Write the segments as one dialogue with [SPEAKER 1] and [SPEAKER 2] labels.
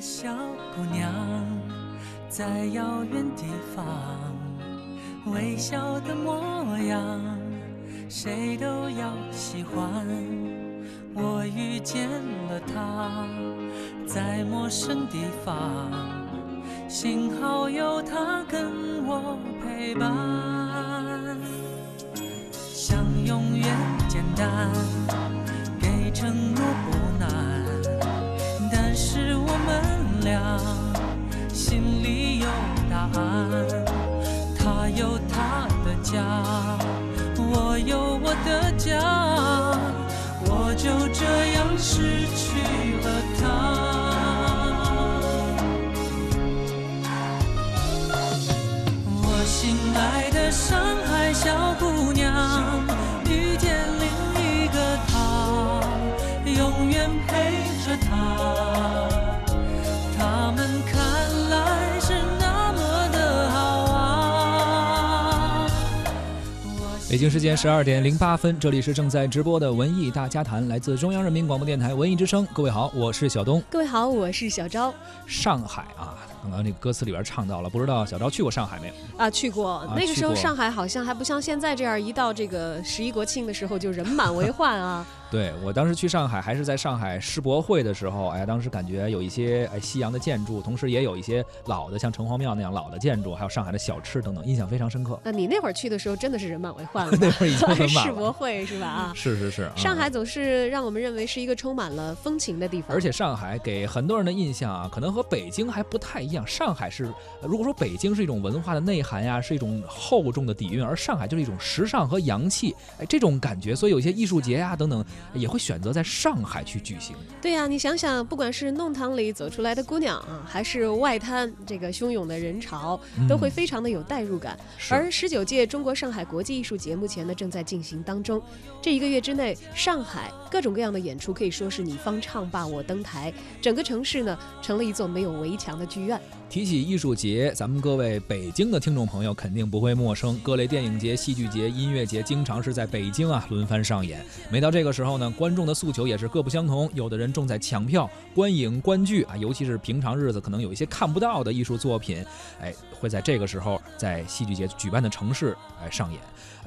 [SPEAKER 1] 小姑娘，在遥远地方，微笑的模样，谁都要喜欢。我遇见了她，在陌生地方，幸好有她跟我陪伴。想永远简单，给承诺安。他有他的家，我有我的家，我就这样失去
[SPEAKER 2] 北京时间十二点零八分，这里是正在直播的文艺大家谈，来自中央人民广播电台文艺之声。各位好，我是小东。
[SPEAKER 3] 各位好，我是小昭
[SPEAKER 2] 上海啊，刚刚那个歌词里边唱到了，不知道小昭去过上海没有？
[SPEAKER 3] 啊，去过。那个时候上海好像还不像现在这样，一到这个十一国庆的时候就人满为患啊。
[SPEAKER 2] 对我当时去上海，还是在上海世博会的时候，哎，当时感觉有一些哎西洋的建筑，同时也有一些老的像城隍庙那样老的建筑，还有上海的小吃等等，印象非常深刻。
[SPEAKER 3] 那你那会儿去的时候真的是人满为患了，
[SPEAKER 2] 那会儿已经很满
[SPEAKER 3] 世博。会是吧？啊。
[SPEAKER 2] 是是是，啊
[SPEAKER 3] 上海总是让我们认为是一个充满了风情的地方，
[SPEAKER 2] 而且上海给很多人的印象啊，可能和北京还不太一样。上海是，呃如果说北京是一种文化的内涵呀，是一种厚重的底蕴，而上海就是一种时尚和洋气，哎，这种感觉。所以有些艺术节呀等等，也会选择在上海去举行。
[SPEAKER 3] 对呀、你想想，不管是弄堂里走出来的姑娘啊，还是外滩这个汹涌的人潮，都会
[SPEAKER 2] 嗯
[SPEAKER 3] 非常的有代入感。
[SPEAKER 2] 是
[SPEAKER 3] 而十九届中国上海国际艺术节目前呢正在进行当中，这一个月之内，上海各种各样的演出可以说是你方唱罢我登台，整个城市呢成了一座没有围墙的剧院。
[SPEAKER 2] 提起艺术节，咱们各位北京的听众朋友肯定不会陌生，各类电影节、戏剧节、音乐节经常是在北京啊轮番上演。每到这个时候然后呢，观众的诉求也是各不相同，有的人重在抢票、观影、观剧啊，尤其是平常日子可能有一些看不到的艺术作品，哎，会在这个时候在戏剧节举办的城市来上演。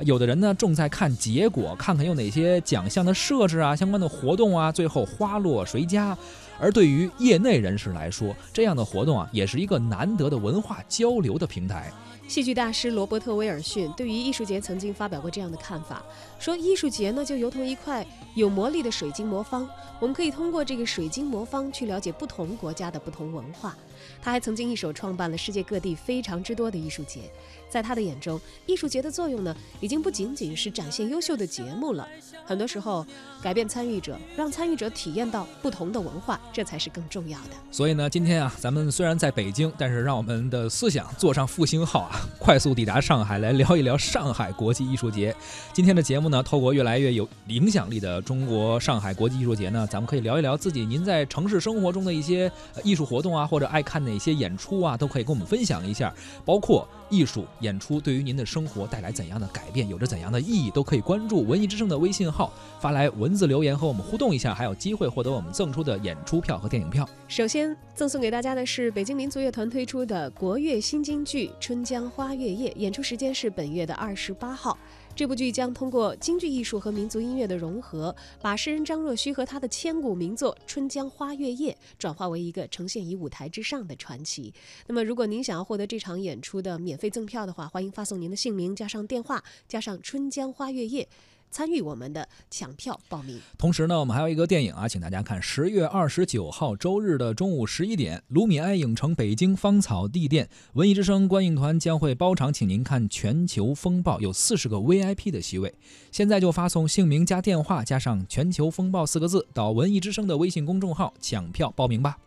[SPEAKER 2] 有的人呢重在看结果，看看有哪些奖项的设置啊、相关的活动啊，最后花落谁家。而对于业内人士来说，这样的活动啊，也是一个难得的文化交流的平台。
[SPEAKER 3] 戏剧大师罗伯特·威尔逊对于艺术节曾经发表过这样的看法，说艺术节呢就如同一块有魔力的水晶魔方，我们可以通过这个水晶魔方去了解不同国家的不同文化。他还曾经一手创办了世界各地非常之多的艺术节，在他的眼中，艺术节的作用呢，已经不仅仅是展现优秀的节目了，很多时候改变参与者，让参与者体验到不同的文化，这才是更重要的。
[SPEAKER 2] 所以呢，今天啊，咱们虽然在北京，但是让我们的思想坐上复兴号啊，快速抵达上海，来聊一聊上海国际艺术节。今天的节目呢，透过越来越有影响力的中国上海国际艺术节呢，咱们可以聊一聊自己您在城市生活中的一些艺术活动啊，或者爱看哪些演出啊，都可以跟我们分享一下。包括艺术演出对于您的生活带来怎样的改变，有着怎样的意义，都可以关注文艺之声的微信号，发来文字留言和我们互动一下，还有机会获得我们赠出的演出票和电影票。
[SPEAKER 3] 首先赠送给大家的是北京民族乐团推出的国乐新京剧《春江花月夜》，演出时间是本月的二十八号。这部剧将通过京剧艺术和民族音乐的融合，把诗人张若虚和他的千古名作《春江花月夜》转化为一个呈现于舞台之上的传奇。那么，如果您想要获得这场演出的免费赠票的话，欢迎发送您的姓名加上电话加上《春江花月夜》，参与我们的抢票报名。
[SPEAKER 2] 同时呢，我们还有一个电影啊，请大家看十月二十九号周日的中午十一点，卢米埃影城北京芳草地店文艺之声观影团将会包场，请您看《全球风暴》，有四十个 VIP 的席位。现在就发送姓名加电话加上“全球风暴”四个字到文艺之声的微信公众号抢票报名吧。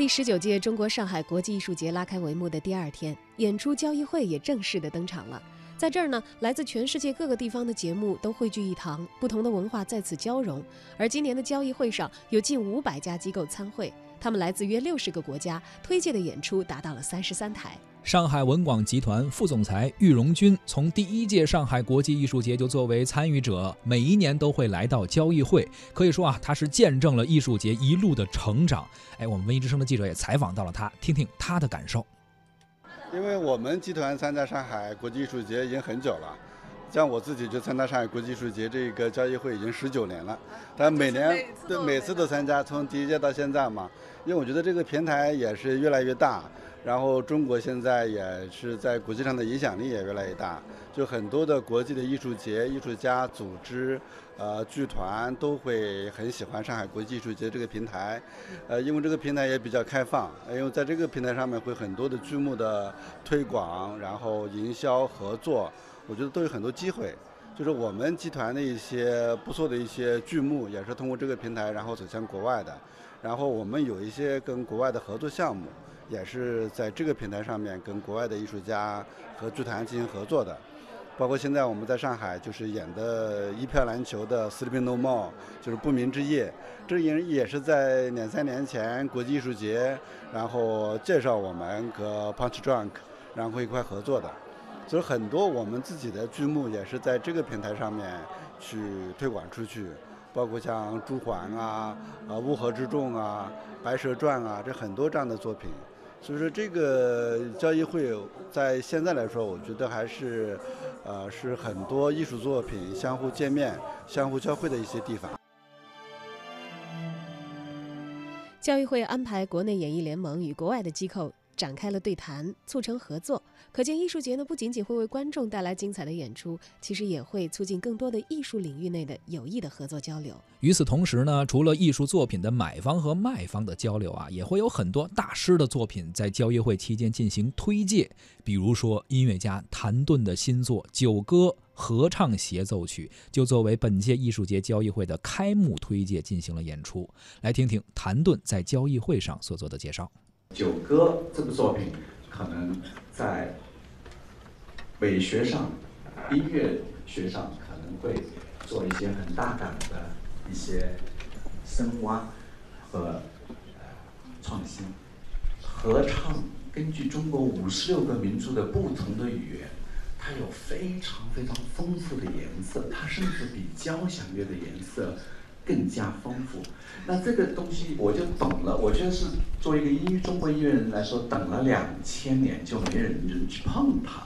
[SPEAKER 3] 第十九届中国上海国际艺术节拉开帷幕的第二天，演出交易会也正式的登场了。在这儿呢，来自全世界各个地方的节目都汇聚一堂，不同的文化在此交融。而今年的交易会上有近五百家机构参会，他们来自约六十个国家，推介的演出达到了三十三台。
[SPEAKER 2] 上海文广集团副总裁玉荣军从第一届上海国际艺术节就作为参与者，每一年都会来到交易会。可以说啊，他是见证了艺术节一路的成长。哎，我们文艺之声的记者也采访到了他，听听他的感受。
[SPEAKER 4] 因为我们集团参加上海国际艺术节已经很久了，像我自己就参加上海国际艺术节这个交易会已经十九年了，但每年对每次都参加，从第一届到现在嘛。因为我觉得这个平台也是越来越大。然后中国现在也是在国际上的影响力也越来越大，就很多的国际的艺术节、艺术家组织、呃剧团都会很喜欢上海国际艺术节这个平台，呃，因为这个平台也比较开放，因为在这个平台上面会很多的剧目的推广，然后营销合作，我觉得都有很多机会。就是我们集团的一些不错的一些剧目，也是通过这个平台然后走向国外的，然后我们有一些跟国外的合作项目。也是在这个平台上面跟国外的艺术家和剧团进行合作的，包括现在我们在上海就是演的一票难求的《Sleeping No More》，就是不眠之夜，这也也是在两三年前国际艺术节，然后介绍我们和 Punch Drunk，然后一块合作的，所以很多我们自己的剧目也是在这个平台上面去推广出去，包括像《朱鹮》啊、啊《乌合之众》啊、《白蛇传》啊，这很多这样的作品。所以说，这个交易会在现在来说，我觉得还是，呃，是很多艺术作品相互见面、相互交汇的一些地方。
[SPEAKER 3] 交易会安排国内演艺联盟与国外的机构。展开了对谈，促成合作。可见艺术节呢，不仅仅会为观众带来精彩的演出，其实也会促进更多的艺术领域内的有益的合作交流。
[SPEAKER 2] 与此同时呢，除了艺术作品的买方和卖方的交流啊，也会有很多大师的作品在交易会期间进行推介。比如说，音乐家谭盾的新作《九歌》合唱协奏曲，就作为本届艺术节交易会的开幕推介进行了演出。来听听谭盾在交易会上所做的介绍。
[SPEAKER 5] 《九歌》这部作品可能在美学上、音乐学上可能会做一些很大胆的一些深挖和创新。合唱根据中国五十六个民族的不同的语言，它有非常非常丰富的颜色，它甚至比交响乐的颜色。更加丰富，那这个东西我就懂了。我觉得是作为一个音乐中国音乐人来说，等了两千年就没人人去碰它，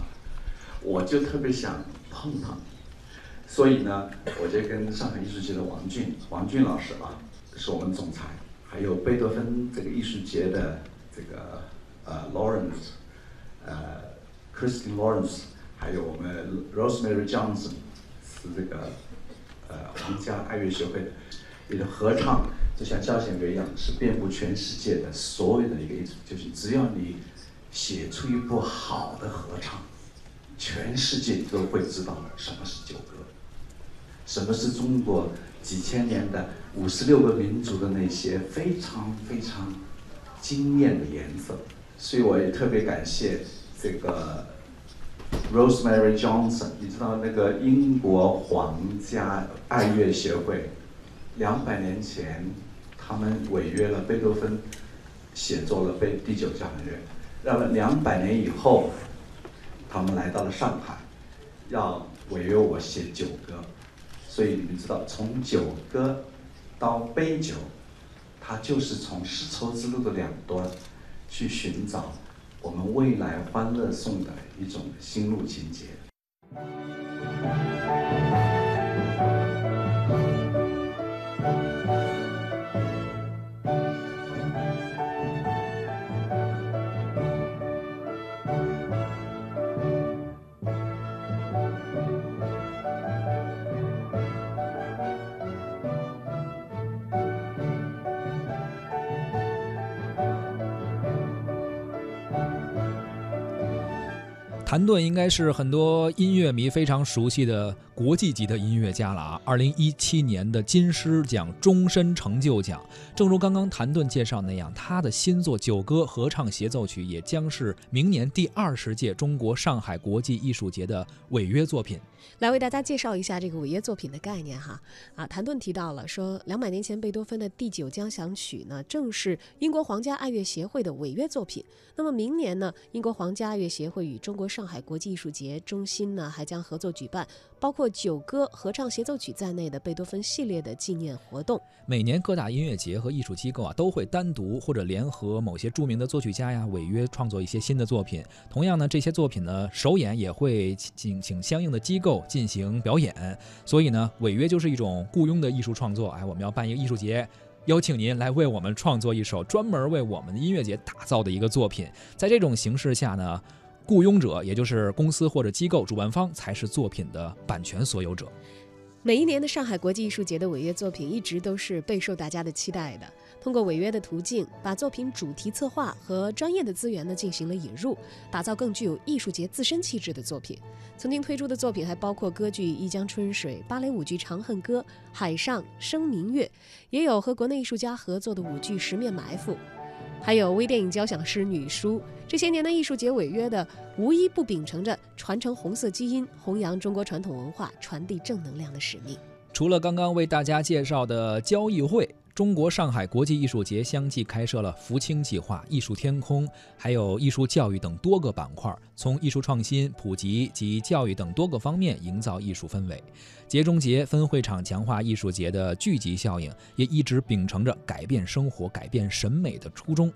[SPEAKER 5] 我就特别想碰它。所以呢，我就跟上海艺术节的王俊王俊老师啊，是我们总裁，还有贝多芬这个艺术节的这个呃 Lawrence，呃 Christine Lawrence，还有我们 Rosemary Johnson，是这个。呃，皇家爱乐协会的你的合唱，就像交响乐一样，是遍布全世界的所有的一个艺术，就是只要你写出一部好的合唱，全世界都会知道什么是九歌，什么是中国几千年的五十六个民族的那些非常非常惊艳的颜色。所以我也特别感谢这个。Rosemary Johnson，你知道那个英国皇家爱乐协会，两百年前他们违约了贝多芬，写作了贝第九交响乐，让了两百年以后，他们来到了上海，要违约我写九歌，所以你们知道从九歌到杯酒，它就是从丝绸之路的两端去寻找。我们未来欢乐颂的一种心路情节。
[SPEAKER 2] 谭盾应该是很多音乐迷非常熟悉的国际级的音乐家了啊！二零一七年的金狮奖终身成就奖，正如刚刚谭盾介绍那样，他的新作《九歌合唱协奏曲》也将是明年第二十届中国上海国际艺术节的违约作品。
[SPEAKER 3] 来为大家介绍一下这个违约作品的概念哈啊，谭盾提到了说，两百年前贝多芬的第九交响曲呢，正是英国皇家爱乐协会的违约作品。那么明年呢，英国皇家爱乐协会与中国上海国际艺术节中心呢，还将合作举办包括九歌合唱协奏曲在内的贝多芬系列的纪念活动。
[SPEAKER 2] 每年各大音乐节和艺术机构啊，都会单独或者联合某些著名的作曲家呀，违约创作一些新的作品。同样呢，这些作品呢，首演也会请请相应的机构。进行表演，所以呢，违约就是一种雇佣的艺术创作。哎，我们要办一个艺术节，邀请您来为我们创作一首专门为我们的音乐节打造的一个作品。在这种形式下呢，雇佣者也就是公司或者机构主办方才是作品的版权所有者。
[SPEAKER 3] 每一年的上海国际艺术节的违约作品一直都是备受大家的期待的。通过违约的途径，把作品主题策划和专业的资源呢进行了引入，打造更具有艺术节自身气质的作品。曾经推出的作品还包括歌剧《一江春水》、芭蕾舞剧《长恨歌》、《海上生明月》，也有和国内艺术家合作的舞剧《十面埋伏》，还有微电影交响师《女书》。这些年的艺术节违约的，无一不秉承着传承红色基因、弘扬中国传统文化、传递正能量的使命。
[SPEAKER 2] 除了刚刚为大家介绍的交易会。中国上海国际艺术节相继开设了福清计划、艺术天空，还有艺术教育等多个板块，从艺术创新、普及及教育等多个方面营造艺术氛围。节中节分会场强化艺术节的聚集效应，也一直秉承着改变生活、改变审美的初衷。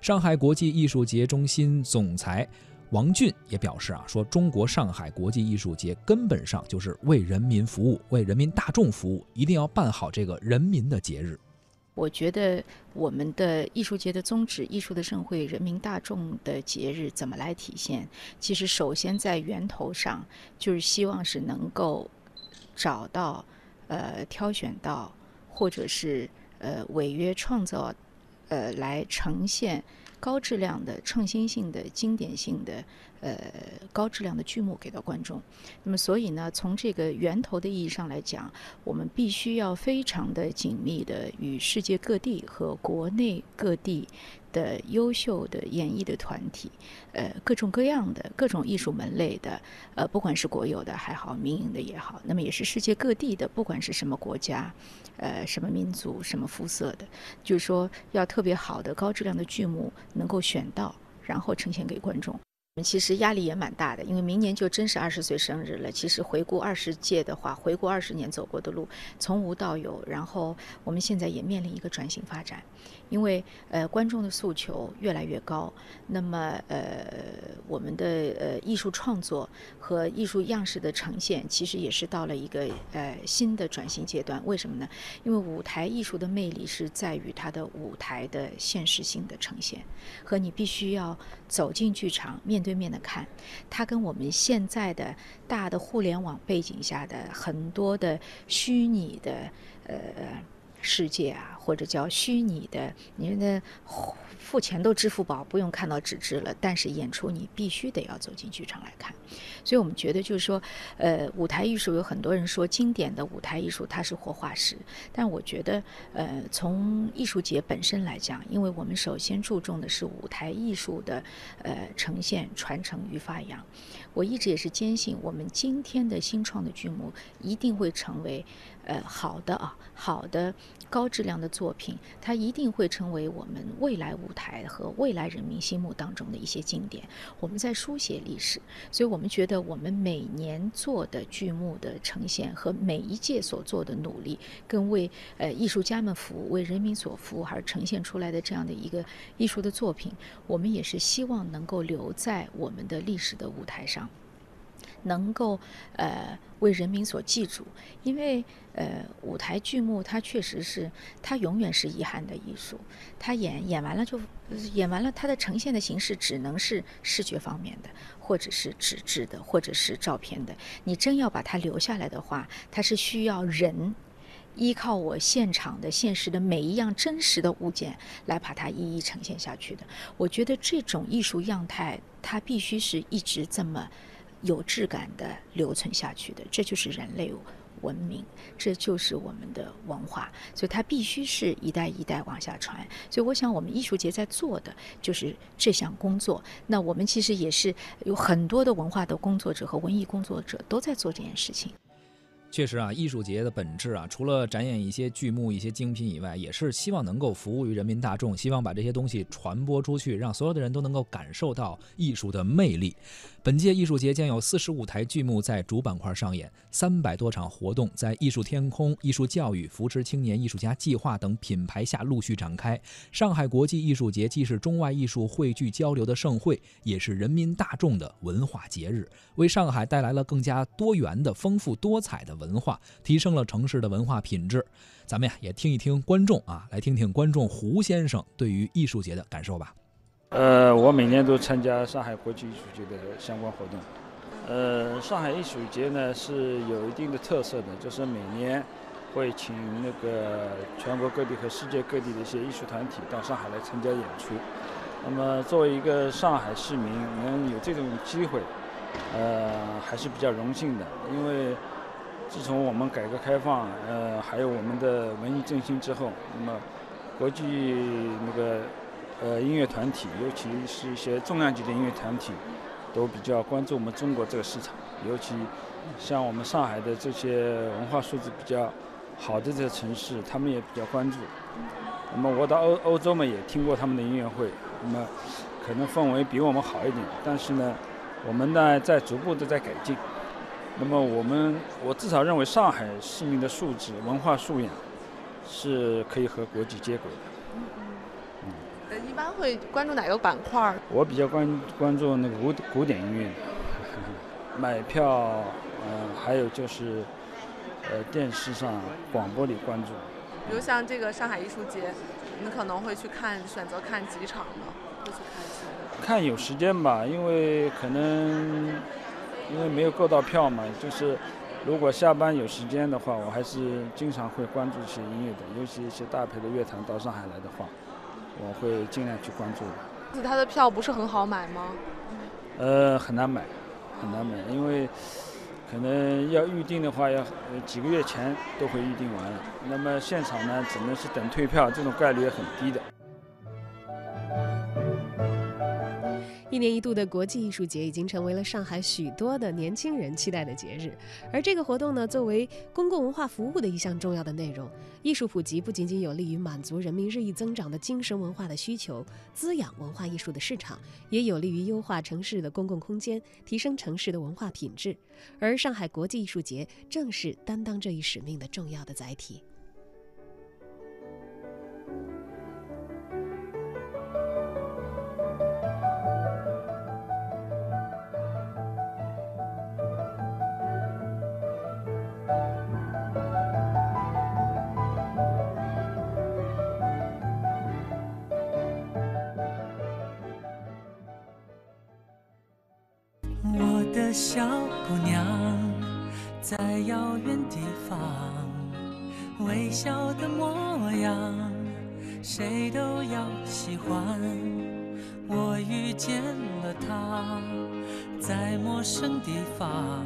[SPEAKER 2] 上海国际艺术节中心总裁。王俊也表示啊，说中国上海国际艺术节根本上就是为人民服务，为人民大众服务，一定要办好这个人民的节日。
[SPEAKER 6] 我觉得我们的艺术节的宗旨，艺术的盛会，人民大众的节日怎么来体现？其实首先在源头上，就是希望是能够找到，呃，挑选到，或者是呃违约创造，呃来呈现高质量的、创新性的、经典性的。呃，高质量的剧目给到观众，那么所以呢，从这个源头的意义上来讲，我们必须要非常的紧密的与世界各地和国内各地的优秀的演艺的团体，呃，各种各样的各种艺术门类的，呃，不管是国有的还好，民营的也好，那么也是世界各地的，不管是什么国家，呃，什么民族，什么肤色的，就是说要特别好的高质量的剧目能够选到，然后呈现给观众。其实压力也蛮大的，因为明年就真是二十岁生日了。其实回顾二十届的话，回顾二十年走过的路，从无到有，然后我们现在也面临一个转型发展，因为呃观众的诉求越来越高，那么呃我们的呃艺术创作和艺术样式的呈现，其实也是到了一个呃新的转型阶段。为什么呢？因为舞台艺术的魅力是在于它的舞台的现实性的呈现，和你必须要走进剧场面对。面的看，它跟我们现在的大的互联网背景下的很多的虚拟的呃世界啊，或者叫虚拟的，你的。付钱都支付宝，不用看到纸质了。但是演出你必须得要走进剧场来看，所以我们觉得就是说，呃，舞台艺术有很多人说经典的舞台艺术它是活化石，但我觉得，呃，从艺术节本身来讲，因为我们首先注重的是舞台艺术的呃呈现、传承与发扬。我一直也是坚信，我们今天的新创的剧目一定会成为呃好的啊，好的高质量的作品，它一定会成为我们未来舞台和未来人民心目当中的一些经典。我们在书写历史，所以我们觉得我们每年做的剧目的呈现和每一届所做的努力，跟为呃艺术家们服务、为人民所服务而呈现出来的这样的一个艺术的作品，我们也是希望能够留在我们的历史的舞台上。能够呃为人民所记住，因为呃舞台剧目它确实是它永远是遗憾的艺术，它演演完了就演完了，它的呈现的形式只能是视觉方面的，或者是纸质的，或者是照片的。你真要把它留下来的话，它是需要人依靠我现场的现实的每一样真实的物件来把它一一呈现下去的。我觉得这种艺术样态，它必须是一直这么。有质感的留存下去的，这就是人类文明，这就是我们的文化，所以它必须是一代一代往下传。所以我想，我们艺术节在做的就是这项工作。那我们其实也是有很多的文化的工作者和文艺工作者都在做这件事情。
[SPEAKER 2] 确实啊，艺术节的本质啊，除了展演一些剧目、一些精品以外，也是希望能够服务于人民大众，希望把这些东西传播出去，让所有的人都能够感受到艺术的魅力。本届艺术节将有四十五台剧目在主板块上演，三百多场活动在艺术天空、艺术教育、扶持青年艺术家计划等品牌下陆续展开。上海国际艺术节既是中外艺术汇聚交流的盛会，也是人民大众的文化节日，为上海带来了更加多元的、丰富多彩的文化，提升了城市的文化品质。咱们呀，也听一听观众啊，来听听观众胡先生对于艺术节的感受吧。
[SPEAKER 7] 呃，我每年都参加上海国际艺术节的相关活动。呃，上海艺术节呢是有一定的特色的，就是每年会请那个全国各地和世界各地的一些艺术团体到上海来参加演出。那么作为一个上海市民，能有这种机会，呃，还是比较荣幸的。因为自从我们改革开放，呃，还有我们的文艺振兴之后，那么国际那个。呃，音乐团体，尤其是一些重量级的音乐团体，都比较关注我们中国这个市场。尤其像我们上海的这些文化素质比较好的这些城市，他们也比较关注。那么我到欧欧洲嘛，也听过他们的音乐会，那么可能氛围比我们好一点。但是呢，我们呢在逐步的在改进。那么我们，我至少认为上海市民的素质、文化素养是可以和国际接轨的。
[SPEAKER 8] 一般会关注哪个板块？
[SPEAKER 7] 我比较关关注那个古古典音乐，买票，嗯，还有就是，呃，电视上、广播里关注。
[SPEAKER 8] 比如像这个上海艺术节，你可能会去看，选择看几场呢？会去看
[SPEAKER 7] 看有时间吧，因为可能因为没有购到票嘛，就是如果下班有时间的话，我还是经常会关注一些音乐的，尤其一些大牌的乐团到上海来的话。我会尽量去关注的。
[SPEAKER 8] 是他的票不是很好买吗？
[SPEAKER 7] 呃，很难买，很难买，因为可能要预定的话，要几个月前都会预定完了。那么现场呢，只能是等退票，这种概率也很低的。
[SPEAKER 3] 一年一度的国际艺术节已经成为了上海许多的年轻人期待的节日，而这个活动呢，作为公共文化服务的一项重要的内容，艺术普及不仅仅有利于满足人民日益增长的精神文化的需求，滋养文化艺术的市场，也有利于优化城市的公共空间，提升城市的文化品质。而上海国际艺术节正是担当这一使命的重要的载体。
[SPEAKER 1] 小姑娘，在遥远地方，微笑的模样，谁都要喜欢。我遇见了她，在陌生地方，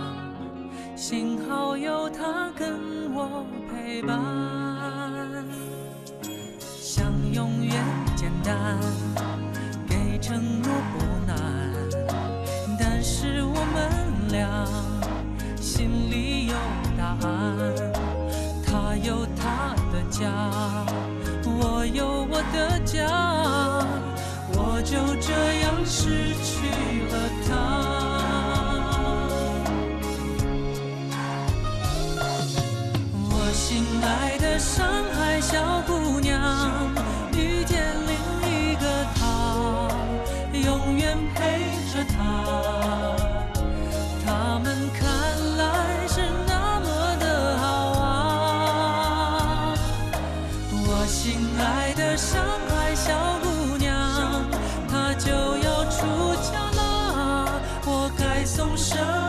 [SPEAKER 1] 幸好有她跟我陪伴。想永远简单，给承诺不难。但是心里有答案，他有他的家，我有我的家，我就这样失去。我心爱的上海小姑娘，她就要出嫁啦，我该送什么？